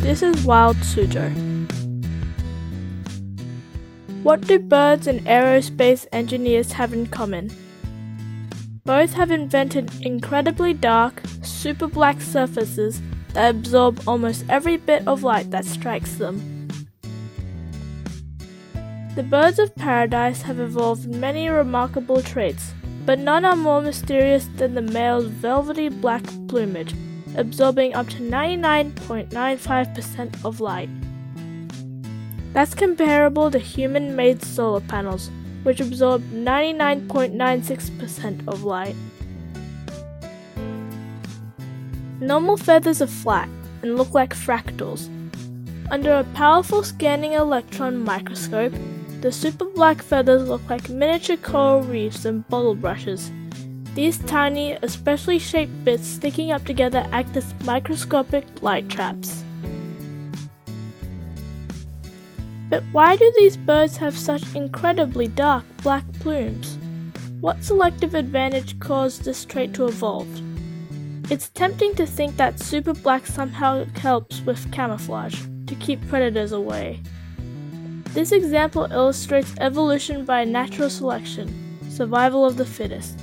versus wild Suzhou. What do birds and aerospace engineers have in common? Both have invented incredibly dark, super black surfaces that absorb almost every bit of light that strikes them. The birds of paradise have evolved many remarkable traits, but none are more mysterious than the male's velvety black plumage, absorbing up to 99.95% of light. That's comparable to human made solar panels, which absorb 99.96% of light. Normal feathers are flat and look like fractals. Under a powerful scanning electron microscope, the super black feathers look like miniature coral reefs and bottle brushes. These tiny, especially shaped bits sticking up together act as microscopic light traps. But why do these birds have such incredibly dark black plumes? What selective advantage caused this trait to evolve? It's tempting to think that super black somehow helps with camouflage, to keep predators away. This example illustrates evolution by natural selection, survival of the fittest.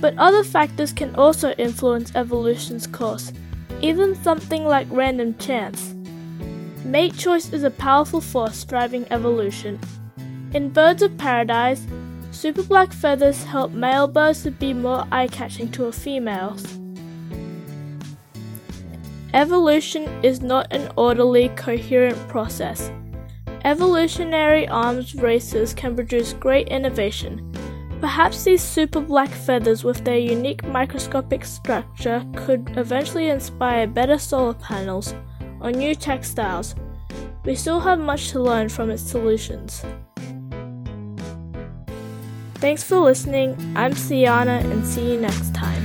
But other factors can also influence evolution's course, even something like random chance. Mate choice is a powerful force driving evolution. In birds of paradise, Super black feathers help male birds to be more eye catching to a females. Evolution is not an orderly, coherent process. Evolutionary arms races can produce great innovation. Perhaps these super black feathers, with their unique microscopic structure, could eventually inspire better solar panels or new textiles. We still have much to learn from its solutions. Thanks for listening. I'm Sienna and see you next time.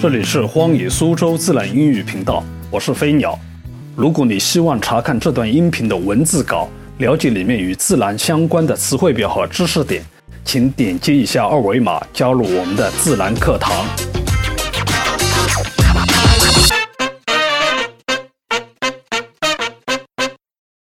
这里是荒野苏州自然英语频道，我是飞鸟。 如果你希望查看这段音频的文字稿，了解里面与自然相关的词汇表和知识点，请点击一下二维码加入我们的自然课堂。